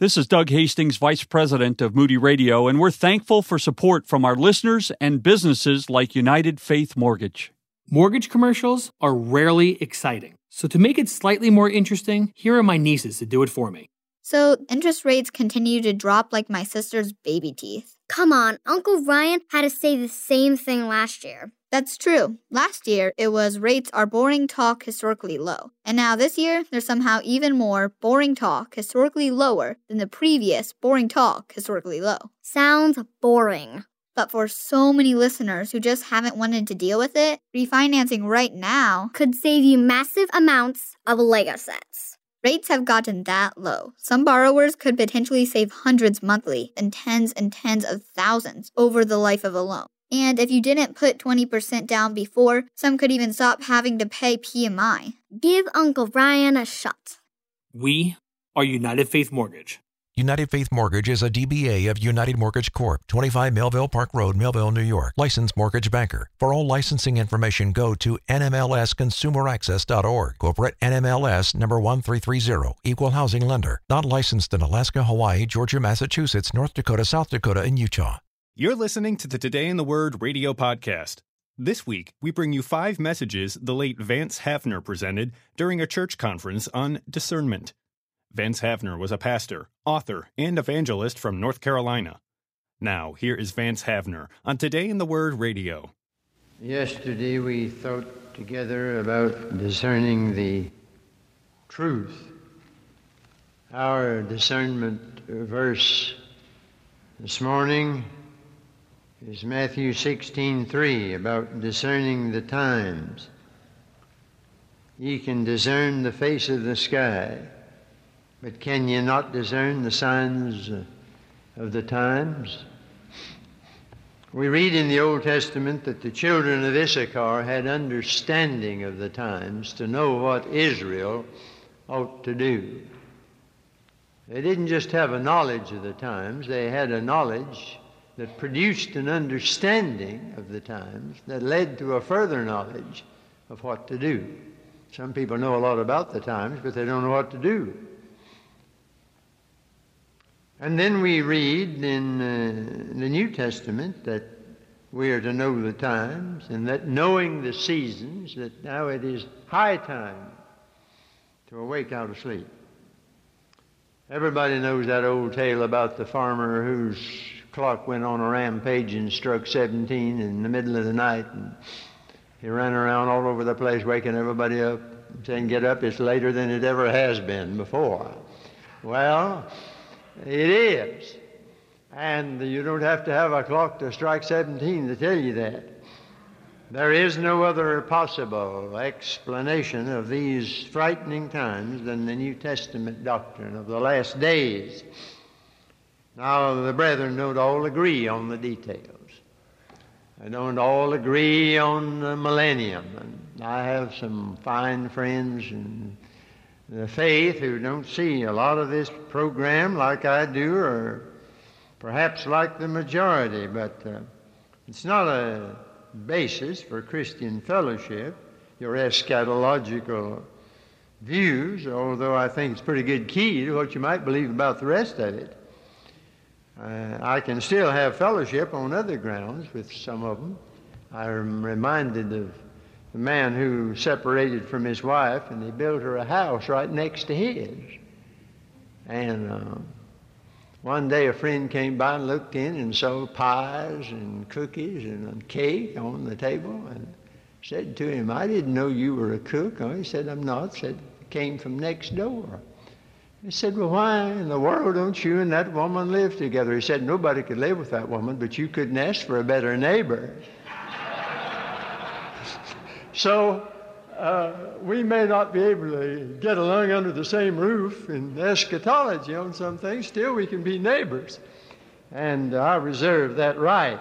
This is Doug Hastings, Vice President of Moody Radio, and we're thankful for support from our listeners and businesses like United Faith Mortgage. Mortgage commercials are rarely exciting. So, to make it slightly more interesting, here are my nieces to do it for me. So, interest rates continue to drop like my sister's baby teeth. Come on, Uncle Ryan had to say the same thing last year. That's true. Last year, it was rates are boring talk historically low. And now this year, there's somehow even more boring talk historically lower than the previous boring talk historically low. Sounds boring. But for so many listeners who just haven't wanted to deal with it, refinancing right now could save you massive amounts of Lego sets. Rates have gotten that low. Some borrowers could potentially save hundreds monthly and tens and tens of thousands over the life of a loan. And if you didn't put 20% down before, some could even stop having to pay PMI. Give Uncle Ryan a shot. We are United Faith Mortgage. United Faith Mortgage is a DBA of United Mortgage Corp., 25 Melville Park Road, Melville, New York. Licensed mortgage banker. For all licensing information, go to nmlsconsumeraccess.org. Corporate NMLS number 1330. Equal housing lender. Not licensed in Alaska, Hawaii, Georgia, Massachusetts, North Dakota, South Dakota, and Utah. You're listening to the Today in the Word radio podcast. This week, we bring you five messages the late Vance Havner presented during a church conference on discernment. Vance Havner was a pastor, author, and evangelist from North Carolina. Now, here is Vance Havner on Today in the Word radio. Yesterday, we thought together about discerning the truth. Our discernment verse this morning is Matthew 16:3 about discerning the times. Ye can discern the face of the sky, but can you not discern the signs uh, of the times? We read in the Old Testament that the children of Issachar had understanding of the times to know what Israel ought to do. They didn't just have a knowledge of the times, they had a knowledge that produced an understanding of the times that led to a further knowledge of what to do. Some people know a lot about the times, but they don't know what to do. And then we read in uh, the New Testament that we are to know the times, and that knowing the seasons, that now it is high time to awake out of sleep. Everybody knows that old tale about the farmer whose clock went on a rampage and struck 17 in the middle of the night. And he ran around all over the place, waking everybody up, saying, Get up, it's later than it ever has been before. Well, it is. And you don't have to have a clock to strike 17 to tell you that. There is no other possible explanation of these frightening times than the New Testament doctrine of the last days. Now, the brethren don't all agree on the details. They don't all agree on the millennium. And I have some fine friends in the faith who don't see a lot of this program like I do, or perhaps like the majority, but uh, it's not a basis for Christian fellowship, your eschatological views, although I think it's a pretty good key to what you might believe about the rest of it. Uh, I can still have fellowship on other grounds with some of them. I'm reminded of the man who separated from his wife and he built her a house right next to his. And uh, one day a friend came by and looked in and saw pies and cookies and cake on the table and said to him, I didn't know you were a cook. Oh, he said, I'm not. Said, came from next door. He said, Well, why in the world don't you and that woman live together? He said, Nobody could live with that woman, but you couldn't ask for a better neighbor. So, uh, we may not be able to get along under the same roof in eschatology on some things, still we can be neighbors. And I reserve that right.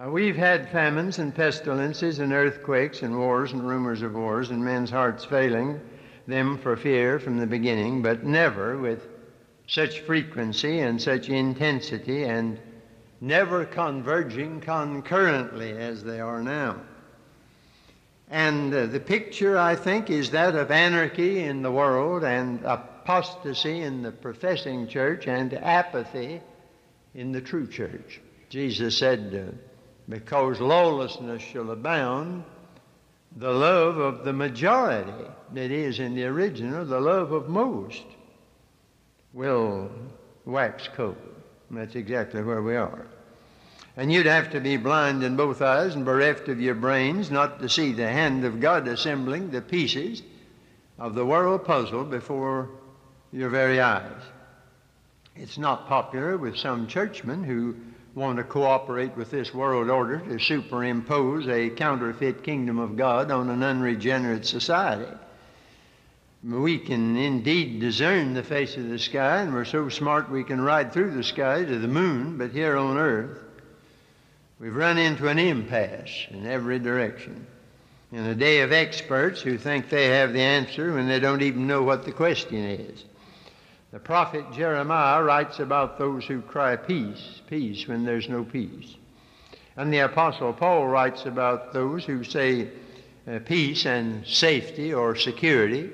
Uh, we've had famines and pestilences and earthquakes and wars and rumors of wars and men's hearts failing them for fear from the beginning, but never with such frequency and such intensity and never converging concurrently as they are now. And uh, the picture, I think, is that of anarchy in the world and apostasy in the professing church and apathy in the true church. Jesus said, uh, Because lawlessness shall abound, the love of the majority, that is, in the original, the love of most, will wax cold. That's exactly where we are. And you'd have to be blind in both eyes and bereft of your brains not to see the hand of God assembling the pieces of the world puzzle before your very eyes. It's not popular with some churchmen who want to cooperate with this world order to superimpose a counterfeit kingdom of God on an unregenerate society. We can indeed discern the face of the sky, and we're so smart we can ride through the sky to the moon, but here on earth, We've run into an impasse in every direction. In a day of experts who think they have the answer when they don't even know what the question is. The prophet Jeremiah writes about those who cry peace, peace when there's no peace. And the apostle Paul writes about those who say uh, peace and safety or security.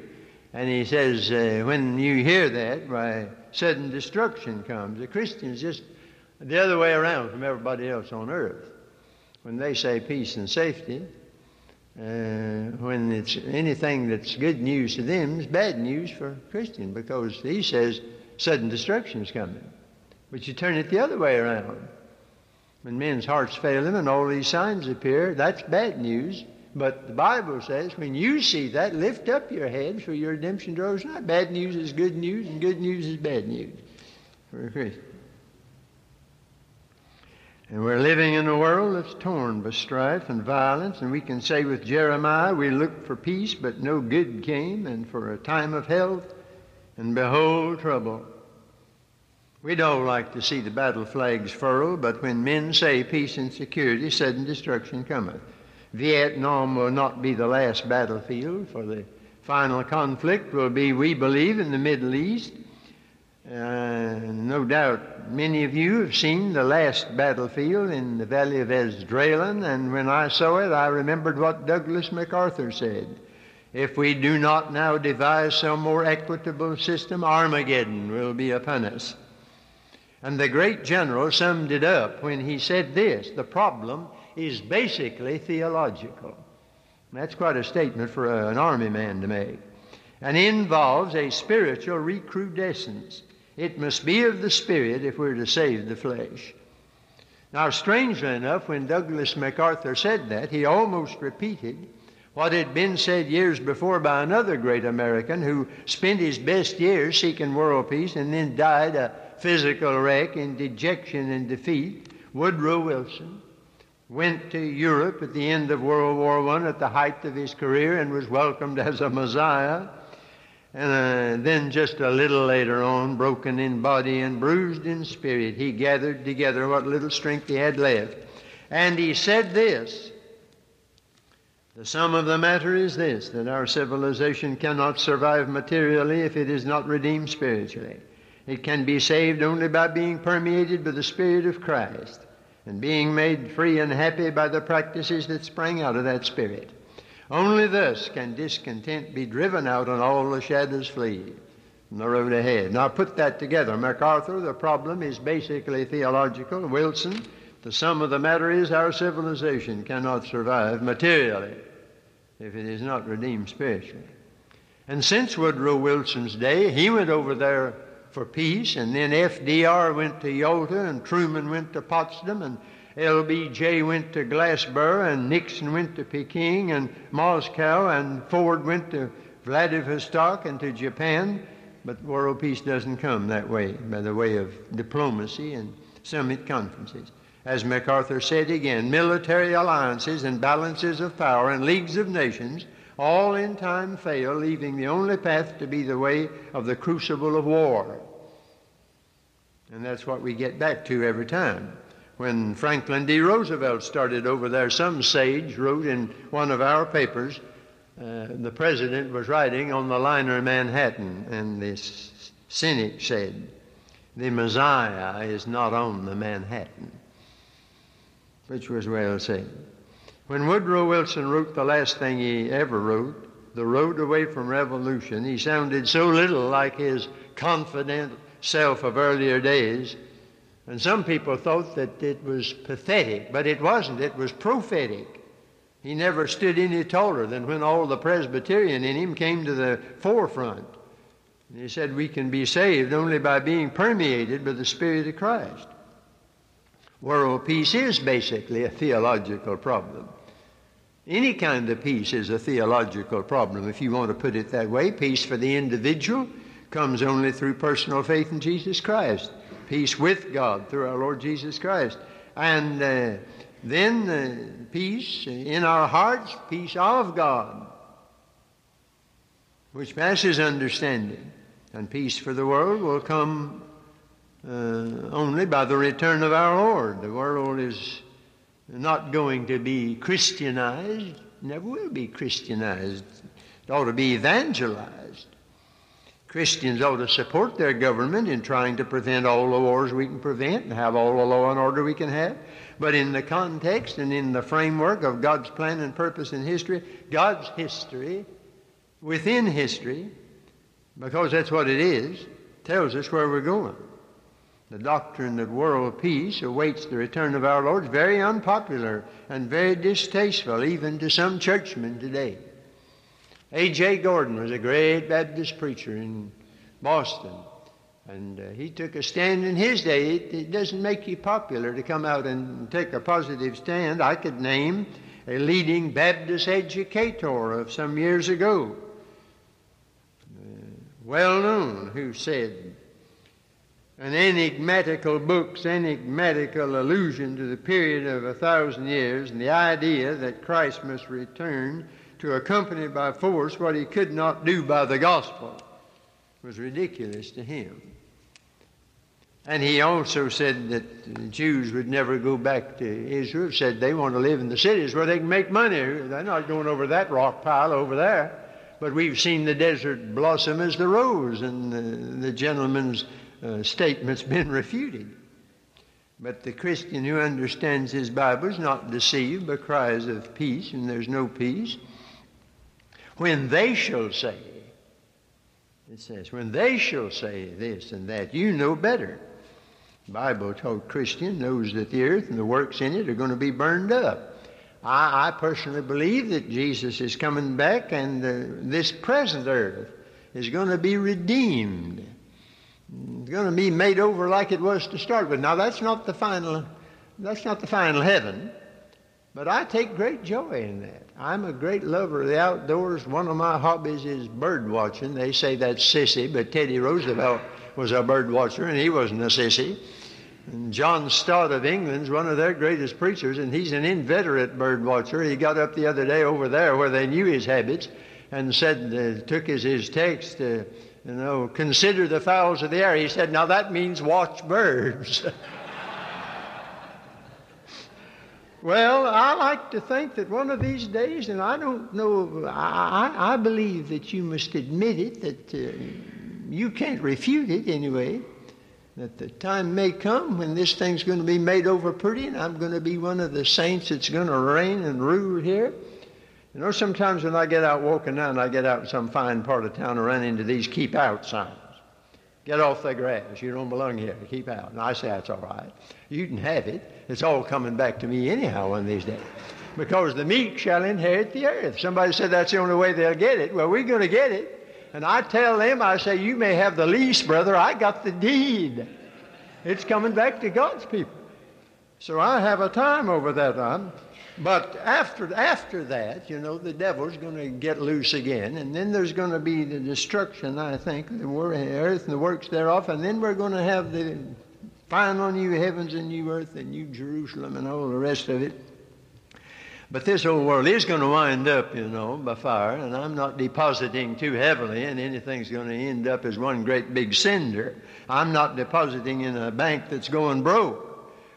And he says, uh, when you hear that, why, sudden destruction comes. The Christians just the other way around from everybody else on earth. When they say peace and safety, uh, when it's anything that's good news to them is bad news for Christian because he says sudden destruction is coming. But you turn it the other way around. When men's hearts fail them and all these signs appear, that's bad news. But the Bible says when you see that, lift up your heads for your redemption draws not. Bad news is good news, and good news is bad news for a Christian. And we're living in a world that's torn by strife and violence, and we can say with Jeremiah, we looked for peace, but no good came, and for a time of health, and behold, trouble. We'd all like to see the battle flags furled, but when men say peace and security, sudden destruction cometh. Vietnam will not be the last battlefield, for the final conflict will be, we believe, in the Middle East. Uh, no doubt many of you have seen the last battlefield in the valley of Esdraelon, and when I saw it, I remembered what Douglas MacArthur said. If we do not now devise some more equitable system, Armageddon will be upon us. And the great general summed it up when he said this the problem is basically theological. That's quite a statement for a, an army man to make. And involves a spiritual recrudescence. It must be of the Spirit if we're to save the flesh. Now, strangely enough, when Douglas MacArthur said that, he almost repeated what had been said years before by another great American who spent his best years seeking world peace and then died a physical wreck in dejection and defeat. Woodrow Wilson went to Europe at the end of World War I at the height of his career and was welcomed as a Messiah. And uh, then, just a little later on, broken in body and bruised in spirit, he gathered together what little strength he had left. And he said this The sum of the matter is this that our civilization cannot survive materially if it is not redeemed spiritually. It can be saved only by being permeated by the Spirit of Christ and being made free and happy by the practices that sprang out of that Spirit. Only thus can discontent be driven out and all the shadows flee from the road ahead. Now put that together. MacArthur, the problem is basically theological. Wilson, the sum of the matter is our civilization cannot survive materially if it is not redeemed spiritually. And since Woodrow Wilson's day, he went over there for peace, and then FDR went to Yalta, and Truman went to Potsdam, and LBJ went to Glassboro, and Nixon went to Peking and Moscow, and Ford went to Vladivostok and to Japan. But world peace doesn't come that way, by the way of diplomacy and summit conferences. As MacArthur said again, military alliances and balances of power and leagues of nations all in time fail, leaving the only path to be the way of the crucible of war. And that's what we get back to every time when Franklin D. Roosevelt started over there, some sage wrote in one of our papers, uh, the president was writing on the liner Manhattan, and this cynic said, The Messiah is not on the Manhattan, which was well said. When Woodrow Wilson wrote the last thing he ever wrote, the road away from revolution. He sounded so little like his confident self of earlier days. And some people thought that it was pathetic, but it wasn't. It was prophetic. He never stood any taller than when all the Presbyterian in him came to the forefront. And he said we can be saved only by being permeated by the Spirit of Christ. World peace is basically a theological problem. Any kind of peace is a theological problem, if you want to put it that way. Peace for the individual comes only through personal faith in Jesus Christ. Peace with God through our Lord Jesus Christ. And uh, then uh, peace in our hearts, peace of God, which passes understanding. And peace for the world will come uh, only by the return of our Lord. The world is not going to be Christianized, never will be Christianized. It ought to be evangelized. Christians ought to support their government in trying to prevent all the wars we can prevent and have all the law and order we can have. But in the context and in the framework of God's plan and purpose in history, God's history within history, because that's what it is, tells us where we're going. The doctrine that world peace awaits the return of our Lord is very unpopular and very distasteful, even to some churchmen today. A.J. Gordon was a great Baptist preacher in Boston. And uh, he took a stand in his day. It, it, doesn't make you popular to come out and take a positive stand. I could name a leading Baptist educator of some years ago, uh, well known, who said, an enigmatical book's enigmatical allusion to the period of a thousand years and the idea that Christ must return to accompany by force what he could not do by the gospel was ridiculous to him. And he also said that the Jews would never go back to Israel, said they want to live in the cities where they can make money. They're not going over that rock pile over there. But we've seen the desert blossom as the rose, and the, the gentleman's uh, statement's been refuted. But the Christian who understands his Bible is not deceived by cries of peace, and there's no peace. When they shall say, it says, when they shall say this and that, you know better. Bible told Christian knows that the earth and the works in it are going to be burned up. I, I personally believe that Jesus is coming back and uh, this present earth is going to be redeemed. It's going to be made over like it was to start with. Now that's not the final that's not the final heaven. But I take great joy in that. I'm a great lover of the outdoors. One of my hobbies is bird watching. They say that's sissy, but Teddy Roosevelt was a bird watcher, and he wasn't a sissy. And John Stott of England's one of their greatest preachers, and he's an inveterate bird watcher. He got up the other day over there where they knew his habits and said, uh, took as his text, uh, you know, consider the fowls of the air. He said, now that means watch birds. Well, I like to think that one of these days, and I don't know, I, I believe that you must admit it, that uh, you can't refute it anyway, that the time may come when this thing's going to be made over pretty, and I'm going to be one of the saints that's going to reign and rule here. You know, sometimes when I get out walking down, I get out in some fine part of town and run into these keep out signs. Get off the grass. You don't belong here. Keep out. And I say, that's all right. You can have it. It's all coming back to me anyhow one of these days. Because the meek shall inherit the earth. Somebody said that's the only way they'll get it. Well, we're going to get it. And I tell them, I say, you may have the lease, brother. I got the deed. It's coming back to God's people. So I have a time over that on. But after, after that, you know, the devil's going to get loose again, and then there's going to be the destruction, I think, the earth and the works thereof, and then we're going to have the final new heavens and new earth and new Jerusalem and all the rest of it. But this whole world is going to wind up, you know, by fire, and I'm not depositing too heavily, and anything's going to end up as one great big cinder. I'm not depositing in a bank that's going broke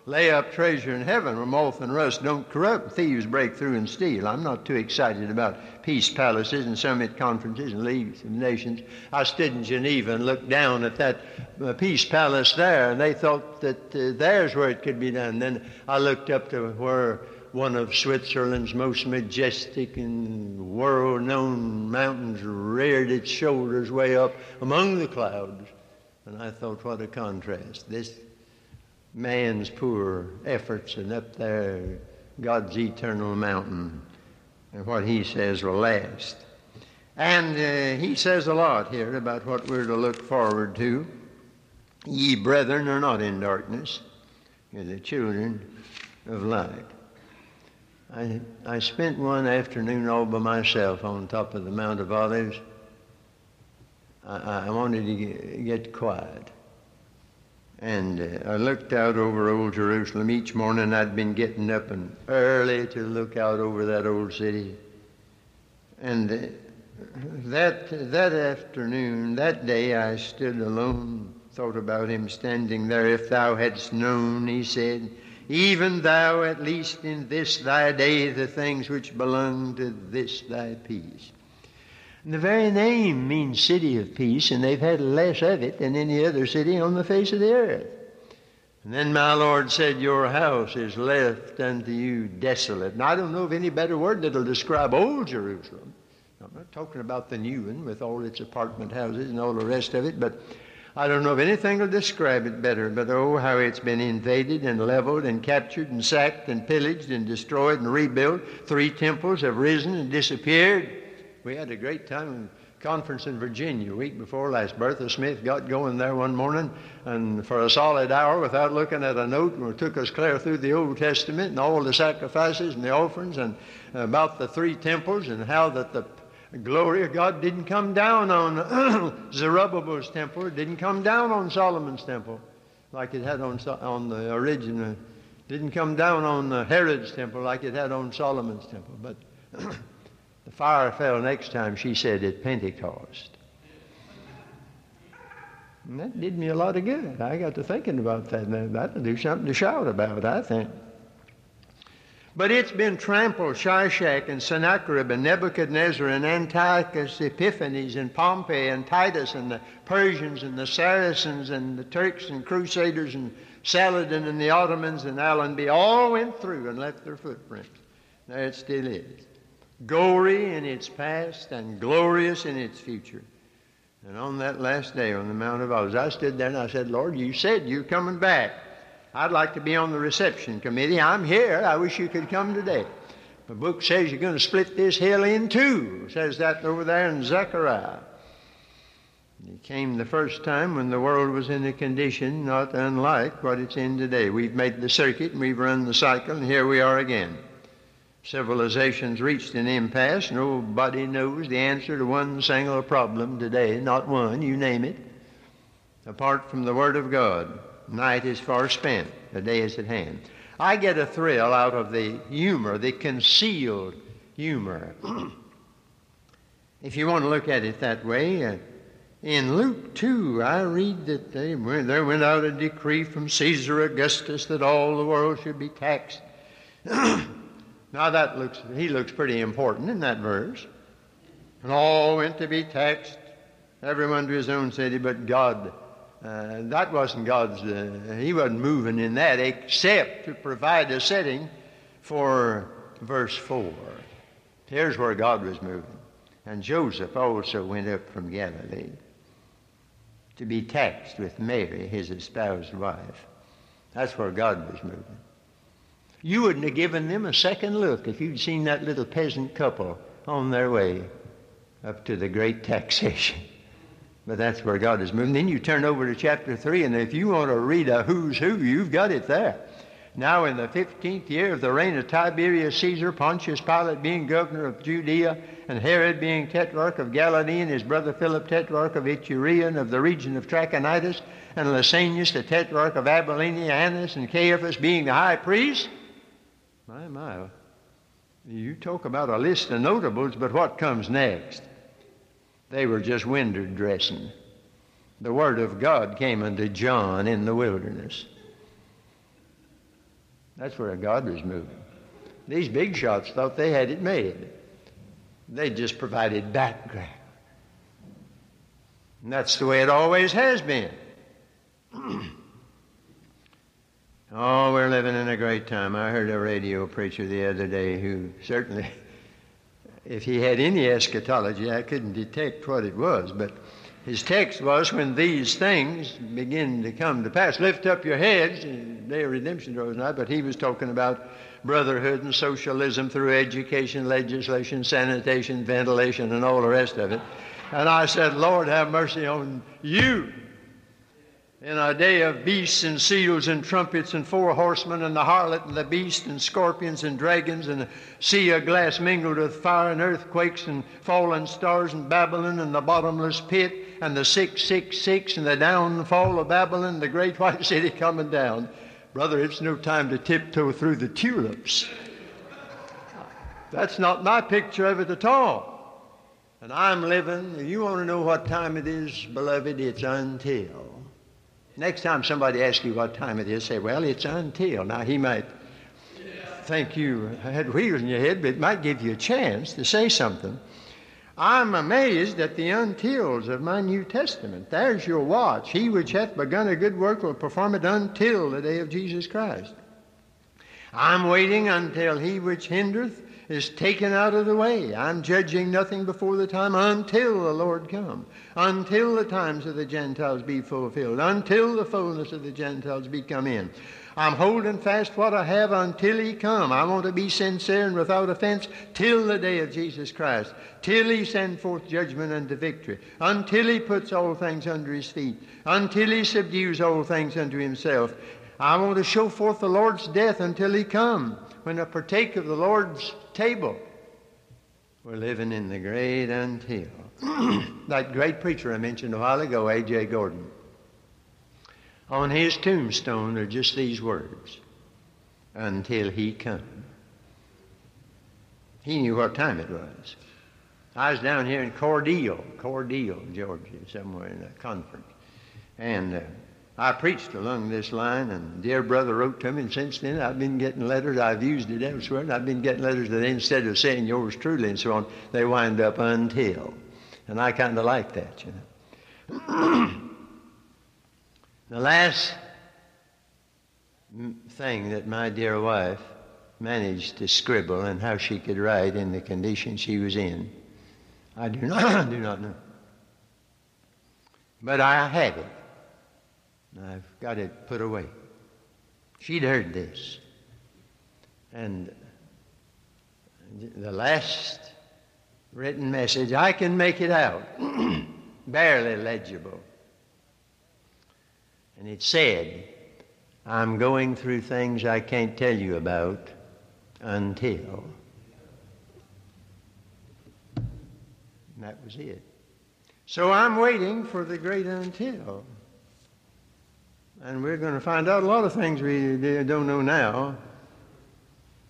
lay up treasure in heaven where moth and rust don't corrupt, thieves break through and steal. I'm not too excited about peace palaces and summit conferences and leagues of nations. I stood in Geneva and looked down at that uh, peace palace there, and they thought that uh, there's where it could be done. Then I looked up to where one of Switzerland's most majestic and world known mountains reared its shoulders way up among the clouds. And I thought, what a contrast. This man's poor efforts, and up there, God's eternal mountain, and what he says will last. And uh, he says a lot here about what we're to look forward to. Ye brethren are not in darkness, you're the children of light. I, I spent one afternoon all by myself on top of the Mount of Olives. I, I wanted to get, get quiet. And uh, I looked out over old Jerusalem. Each morning I'd been getting up and early to look out over that old city. And uh, that, that afternoon, that day, I stood alone, thought about him standing there. If thou hadst known, he said, even thou at least in this thy day, the things which belong to this thy peace. And the very name means city of peace, and they've had less of it than any other city on the face of the earth. And then my Lord said, Your house is left unto you desolate. And I don't know of any better word that'll describe old Jerusalem. I'm not talking about the new one with all its apartment houses and all the rest of it, but I don't know of anything will describe it better. But oh, how it's been invaded and leveled and captured and sacked and pillaged and destroyed and rebuilt. Three temples have risen and disappeared. We had a great time conference in Virginia week before last. Bertha Smith got going there one morning, and for a solid hour, without looking at a note, took us clear through the Old Testament and all the sacrifices and the offerings, and about the three temples and how that the glory of God didn't come down on Zerubbabel's temple, it didn't come down on Solomon's temple like it had on on the original. Didn't come down on Herod's temple like it had on Solomon's temple, but. The fire fell next time, she said, at Pentecost. And that did me a lot of good. I got to thinking about that. Now, that'll do something to shout about, I think. But it's been trampled, Shishak and Sennacherib and Nebuchadnezzar and Antiochus Epiphanes and Pompey and Titus and the Persians and the Saracens and the Turks and Crusaders and Saladin and the Ottomans and Allenby all went through and left their footprints. There it still is gory in its past and glorious in its future. And on that last day on the Mount of Olives, I stood there and I said, Lord, you said you're coming back. I'd like to be on the reception committee. I'm here. I wish you could come today. The book says you're going to split this hill in two. Says that over there in Zechariah. He came the first time when the world was in a condition not unlike what it's in today. We've made the circuit and we've run the cycle, and here we are again. Civilization's reached an impasse. Nobody knows the answer to one single problem today, not one, you name it. Apart from the Word of God, night is far spent, the day is at hand. I get a thrill out of the humor, the concealed humor. if you want to look at it that way, uh, in Luke 2, I read that they, there went out a decree from Caesar Augustus that all the world should be taxed. Now that looks, he looks pretty important in that verse. And all went to be taxed, everyone to his own city, but God. Uh, that wasn't God's, uh, he wasn't moving in that except to provide a setting for verse 4. Here's where God was moving. And Joseph also went up from Galilee to be taxed with Mary, his espoused wife. That's where God was moving. You wouldn't have given them a second look if you'd seen that little peasant couple on their way up to the great taxation. But that's where God is moving. Then you turn over to chapter 3, and if you want to read a who's who, you've got it there. Now, in the 15th year of the reign of Tiberius Caesar, Pontius Pilate being governor of Judea, and Herod being tetrarch of Galilee, and his brother Philip tetrarch of Iturea and of the region of Trachonitis, and Lysanias the tetrarch of Abilene, Annas and Caiaphas being the high priest, my, my. You talk about a list of notables, but what comes next? They were just window dressing. The Word of God came unto John in the wilderness. That's where God was moving. These big shots thought they had it made. They just provided background. And that's the way it always has been. Oh, we're living in a great time. I heard a radio preacher the other day who certainly, if he had any eschatology, I couldn't detect what it was, but his text was, When these things begin to come to pass, lift up your heads, day of redemption draws nigh, but he was talking about brotherhood and socialism through education, legislation, sanitation, ventilation, and all the rest of it. And I said, Lord, have mercy on you in a day of beasts and seals and trumpets and four horsemen and the harlot and the beast and scorpions and dragons and a sea of glass mingled with fire and earthquakes and fallen stars and Babylon and the bottomless pit and the 666 and the downfall of Babylon, the great white city coming down. Brother, it's no time to tiptoe through the tulips. That's not my picture of it at all. And I'm living, you want to know what time it is, beloved? It's until. Next time somebody asks you what time it is, say, well, it's until. Now, he might think you had wheels in your head, but it might give you a chance to say something. I'm amazed at the untils of my New Testament. There's your watch. He which hath begun a good work will perform it until the day of Jesus Christ. I'm waiting until he which hindereth is taken out of the way. I'm judging nothing before the time until the Lord come, until the times of the Gentiles be fulfilled, until the fullness of the Gentiles be come in. I'm holding fast what I have until he come. I want to be sincere and without offense till the day of Jesus Christ, till he send forth judgment unto victory, until he puts all things under his feet, until he subdues all things unto himself. I want to show forth the Lord's death until he come when I partake of the Lord's table. We're living in the great until. that great preacher I mentioned a while ago, A.J. Gordon, on his tombstone are just these words until he come. He knew what time it was. I was down here in Cordele, Cordele, Georgia, somewhere in a conference. And uh, I preached along this line, and dear brother wrote to me, and since then I've been getting letters. I've used it elsewhere, and I've been getting letters that instead of saying yours truly and so on, they wind up until. And I kind of like that, you know. the last thing that my dear wife managed to scribble and how she could write in the condition she was in, I do not, do not know. But I have it. I've got it put away. She'd heard this. And the last written message, I can make it out, barely legible. And it said, I'm going through things I can't tell you about until. And that was it. So I'm waiting for the great until. And we're going to find out a lot of things we don't know now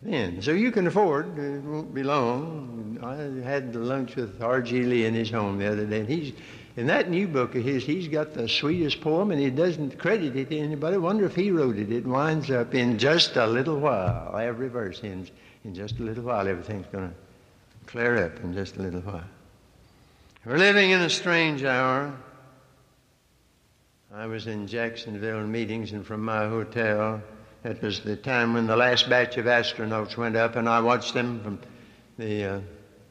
then. So you can afford, it won't be long. I had lunch with R.G. Lee in his home the other day, and he's, in that new book of his, he's got the sweetest poem, and he doesn't credit it to anybody. I wonder if he wrote it. It winds up in just a little while. Every verse ends in just a little while. Everything's going to clear up in just a little while. We're living in a strange hour. I was in Jacksonville meetings, and from my hotel, it was the time when the last batch of astronauts went up, and I watched them from the uh,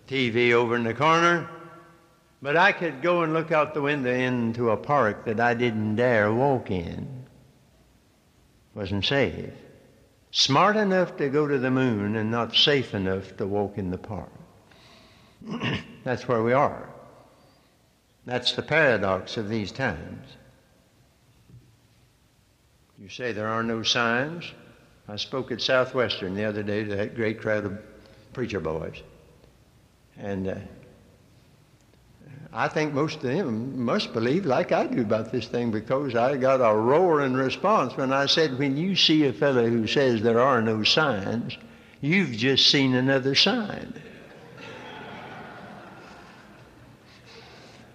TV over in the corner. But I could go and look out the window into a park that I didn't dare walk in. Wasn't safe. Smart enough to go to the moon and not safe enough to walk in the park. That's where we are. That's the paradox of these times. You say there are no signs. I spoke at Southwestern the other day to that great crowd of preacher boys. And uh, I think most of them must believe like I do about this thing because I got a roaring response when I said, when you see a fellow who says there are no signs, you've just seen another sign.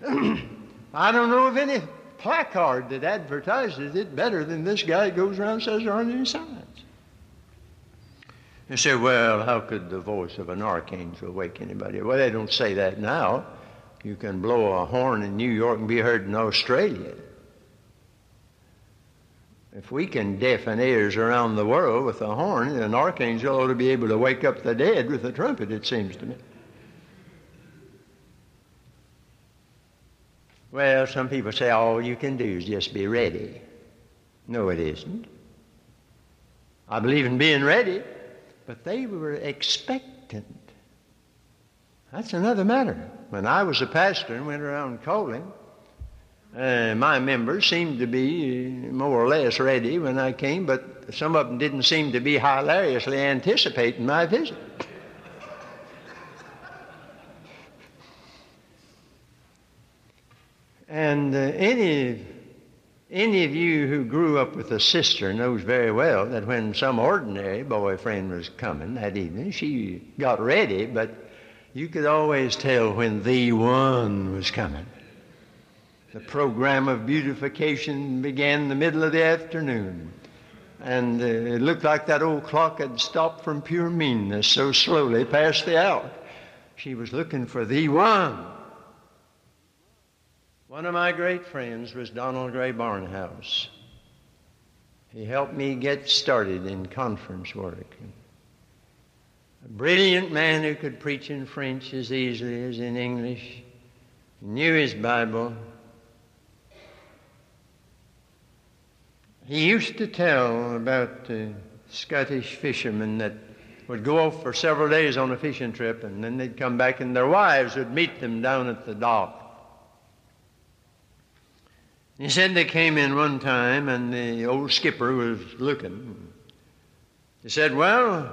I don't know of any placard that advertises it better than this guy goes around and says there aren't any signs. You say, well, how could the voice of an archangel wake anybody? Well, they don't say that now. You can blow a horn in New York and be heard in Australia. If we can deafen ears around the world with a horn, an archangel ought to be able to wake up the dead with a trumpet, it seems to me. Well, some people say all you can do is just be ready. No, it isn't. I believe in being ready, but they were expectant. That's another matter. When I was a pastor and went around calling, uh, my members seemed to be more or less ready when I came, but some of them didn't seem to be hilariously anticipating my visit. And uh, any any of you who grew up with a sister knows very well that when some ordinary boyfriend was coming that evening, she got ready, but you could always tell when the one was coming. The program of beautification began in the middle of the afternoon. And uh, it looked like that old clock had stopped from pure meanness so slowly past the hour. She was looking for the one. One of my great friends was Donald Grey Barnhouse. He helped me get started in conference work. A brilliant man who could preach in French as easily as in English, he knew his Bible. He used to tell about the Scottish fishermen that would go off for several days on a fishing trip and then they'd come back and their wives would meet them down at the dock. He said they came in one time and the old skipper was looking. He said, Well,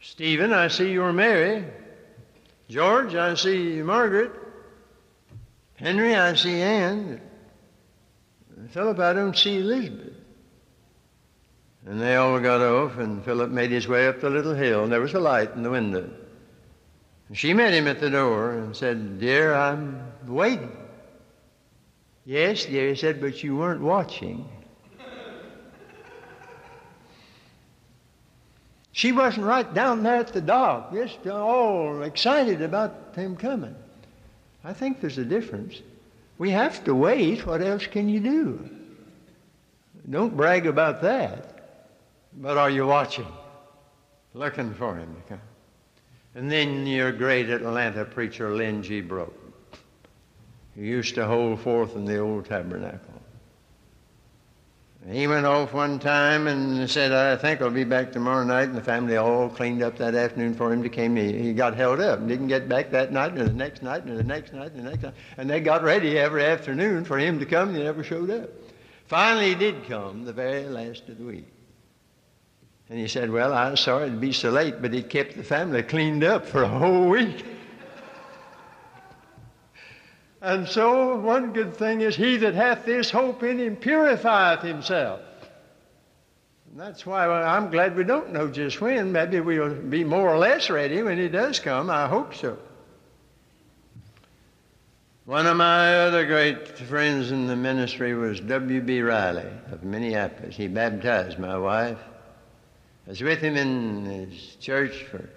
Stephen, I see you're married. George, I see Margaret. Henry, I see Anne. Philip, I don't see Elizabeth. And they all got off, and Philip made his way up the little hill, and there was a light in the window. And she met him at the door and said, Dear, I'm waiting. Yes, he said, but you weren't watching. She wasn't right down there at the dock, just uh, all excited about him coming. I think there's a difference. We have to wait. What else can you do? Don't brag about that. But are you watching? Looking for him. And then your great Atlanta preacher, Lynn G. Broke. He used to hold forth in the old tabernacle. He went off one time and said, I think I'll be back tomorrow night. And the family all cleaned up that afternoon for him to come. He, he got held up and didn't get back that night and the next night and the next night and the next night. And they got ready every afternoon for him to come and he never showed up. Finally, he did come the very last of the week. And he said, Well, I'm sorry to be so late, but it kept the family cleaned up for a whole week. And so, one good thing is, he that hath this hope in him purifieth himself. And that's why I'm glad we don't know just when. Maybe we'll be more or less ready when he does come. I hope so. One of my other great friends in the ministry was W.B. Riley of Minneapolis. He baptized my wife. I was with him in his church for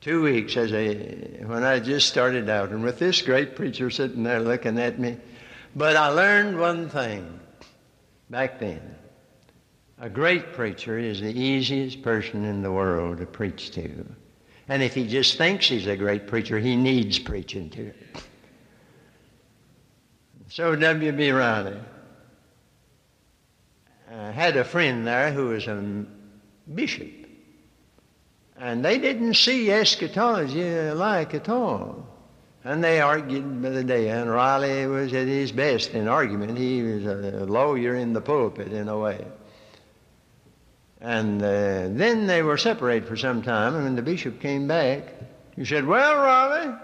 two weeks as a when I just started out, and with this great preacher sitting there looking at me. But I learned one thing back then. A great preacher is the easiest person in the world to preach to. And if he just thinks he's a great preacher, he needs preaching to. So W.B. Riley uh, had a friend there who was a bishop. And they didn't see eschatology alike at all. And they argued by the day. And Riley was at his best in argument. He was a lawyer in the pulpit, in a way. And uh, then they were separated for some time. And when the bishop came back, he said, Well, Riley,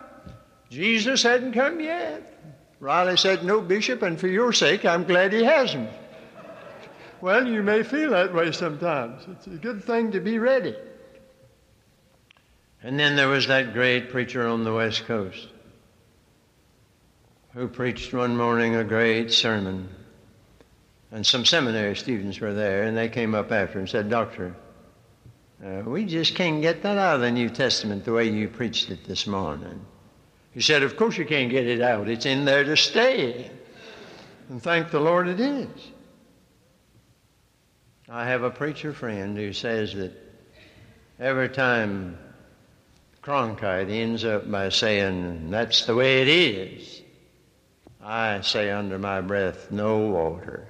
Jesus hadn't come yet. Riley said, No, Bishop, and for your sake, I'm glad he hasn't. well, you may feel that way sometimes. It's a good thing to be ready. And then there was that great preacher on the West Coast who preached one morning a great sermon. And some seminary students were there, and they came up after and said, Doctor, uh, we just can't get that out of the New Testament the way you preached it this morning. He said, Of course you can't get it out. It's in there to stay. And thank the Lord it is. I have a preacher friend who says that every time Cronkite ends up by saying, That's the way it is, I say under my breath, No, Walter.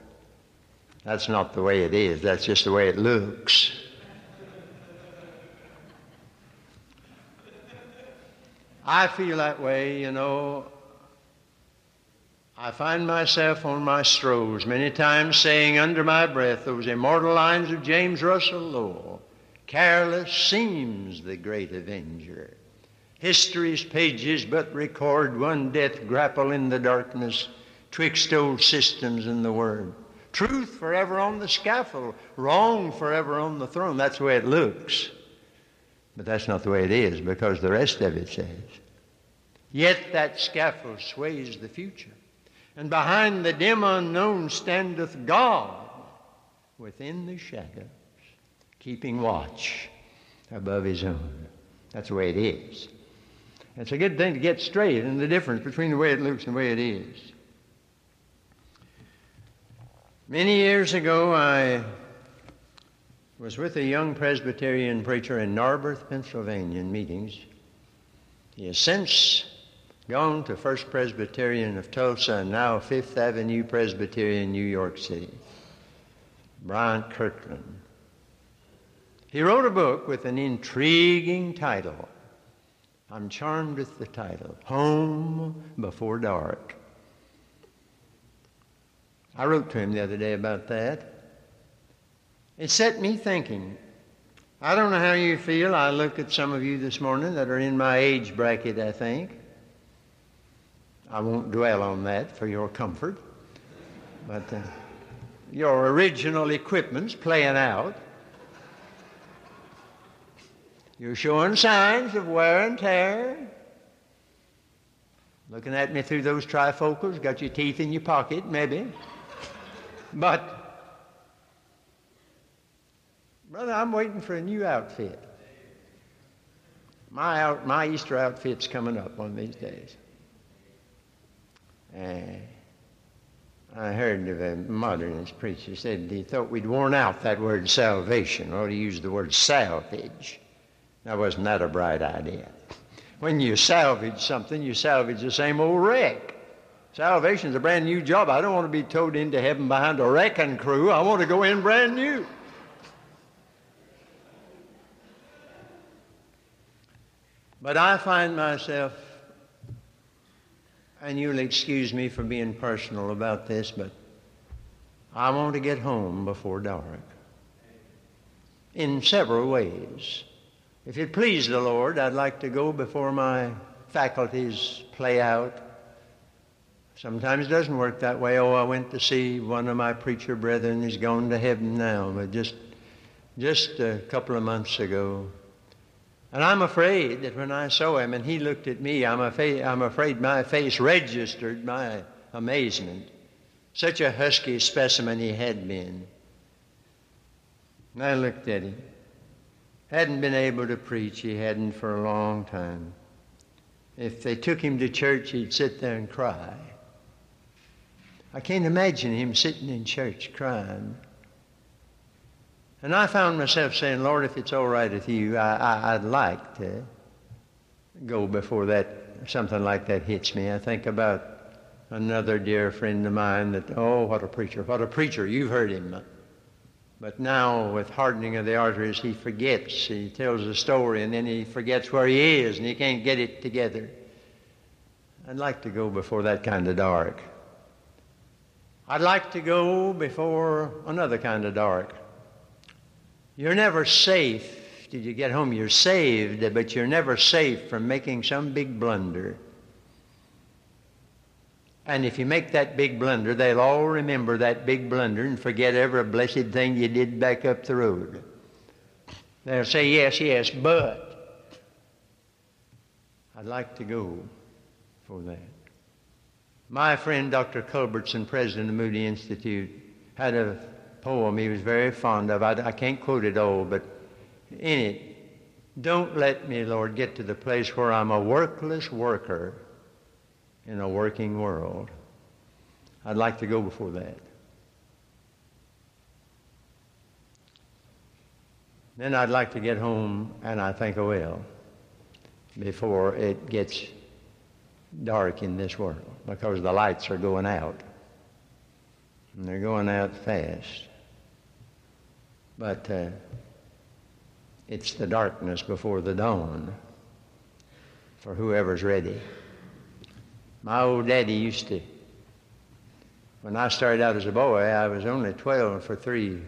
That's not the way it is. That's just the way it looks. I feel that way, you know. I find myself on my strolls many times saying under my breath those immortal lines of James Russell Lowell Careless seems the great avenger. History's pages but record one death grapple in the darkness twixt old systems and the word. Truth forever on the scaffold, wrong forever on the throne. That's the way it looks. But that's not the way it is because the rest of it says, Yet that scaffold sways the future and behind the dim unknown standeth God within the shadows, keeping watch above his own. That's the way it is. It's a good thing to get straight in the difference between the way it looks and the way it is. Many years ago, I was with a young Presbyterian preacher in Narberth, Pennsylvania, in meetings. He has since gone to First Presbyterian of Tulsa and now Fifth Avenue Presbyterian, New York City. Bryant Kirkland. He wrote a book with an intriguing title. I'm charmed with the title Home Before Dark. I wrote to him the other day about that. It set me thinking. I don't know how you feel. I look at some of you this morning that are in my age bracket, I think. I won't dwell on that for your comfort. But uh, your original equipment's playing out. You're showing signs of wear and tear. Looking at me through those trifocals, got your teeth in your pocket, maybe. But, brother, I'm waiting for a new outfit. My, out, my Easter outfit's coming up one of these days. Uh, I heard of a modernist preacher said he thought we'd worn out that word salvation, or he used the word salvage. Now, wasn't that a bright idea? When you salvage something, you salvage the same old wreck. Salvation's a brand new job. I don't want to be towed into heaven behind a wrecking crew. I want to go in brand new. But I find myself and you'll excuse me for being personal about this, but I want to get home before dark. In several ways. If it please the Lord, I'd like to go before my faculties play out. Sometimes it doesn't work that way. Oh, I went to see one of my preacher brethren. He's gone to heaven now. But just, just a couple of months ago, and I'm afraid that when I saw him and he looked at me, I'm, afraid, I'm afraid my face registered my amazement. Such a husky specimen he had been. And I looked at him. Hadn't been able to preach, he hadn't for a long time. If they took him to church, he'd sit there and cry. I can't imagine him sitting in church crying. And I found myself saying, Lord, if it's all right with you, I, would like to go before that something like that hits me. I think about another dear friend of mine that, oh, what a preacher, what a preacher. You've heard him. But now, with hardening of the arteries, he forgets. He tells a story and then he forgets where he is and he can't get it together. I'd like to go before that kind of dark. I'd like to go before another kind of dark. You're never safe till you get home. You're saved, but you're never safe from making some big blunder. And if you make that big blunder, they'll all remember that big blunder and forget every blessed thing you did back up the road. They'll say, yes, yes, but I'd like to go for that. My friend Dr. Culbertson, president of Moody Institute, had a poem he was very fond of. I, I can't quote it all, but in it, don't let me, Lord, get to the place where I'm a workless worker in a working world. I'd like to go before that. Then I'd like to get home, and I think I will, before it gets dark in this world, because the lights are going out. And they're going out fast. But uh, it's the darkness before the dawn for whoever's ready. My old daddy used to, when I started out as a boy, I was only 12 for three,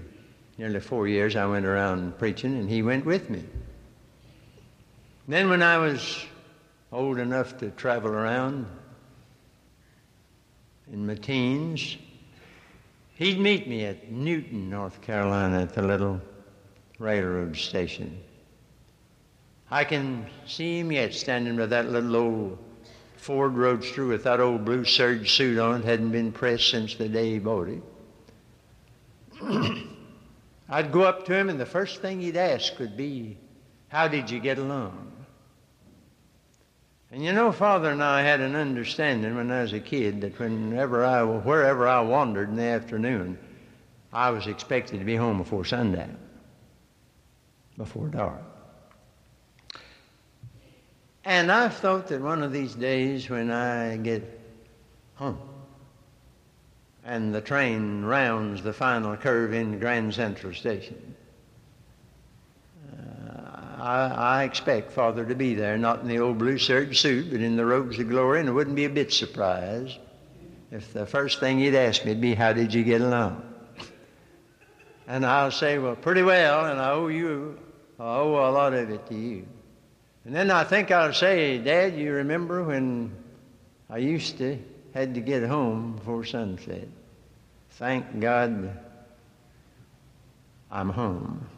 nearly four years. I went around preaching, and he went with me. Then, when I was old enough to travel around in my teens, he'd meet me at Newton, North Carolina, at the little railroad station. I can see him yet standing by that little old Ford Roadster with that old blue serge suit on. It hadn't been pressed since the day he bought it. I'd go up to him, and the first thing he'd ask would be, How did you get along? And you know, Father and I had an understanding when I was a kid that whenever I, wherever I wandered in the afternoon, I was expected to be home before sundown, before dark. And I've thought that one of these days when I get home and the train rounds the final curve in Grand Central Station, uh, I, I, expect Father to be there, not in the old blue serge suit, but in the robes of glory, and I wouldn't be a bit surprised if the first thing he'd ask me would be, How did you get along? And I'll say, Well, pretty well, and I owe you, I owe a lot of it to you. And then I think I'll say, Dad, you remember when I used to had to get home before sunset? Thank God I'm home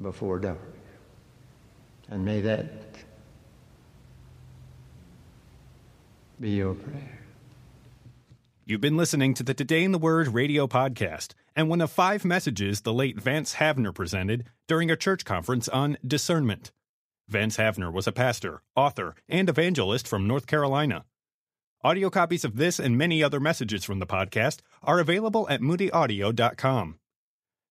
before dark. And may that be your prayer. You've been listening to the Today in the Word radio podcast and one of five messages the late Vance Havner presented during a church conference on discernment. Vance Havner was a pastor, author, and evangelist from North Carolina. Audio copies of this and many other messages from the podcast are available at moodyaudio.com.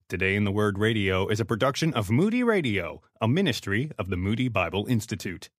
Today in the Word Radio is a production of Moody Radio, a ministry of the Moody Bible Institute.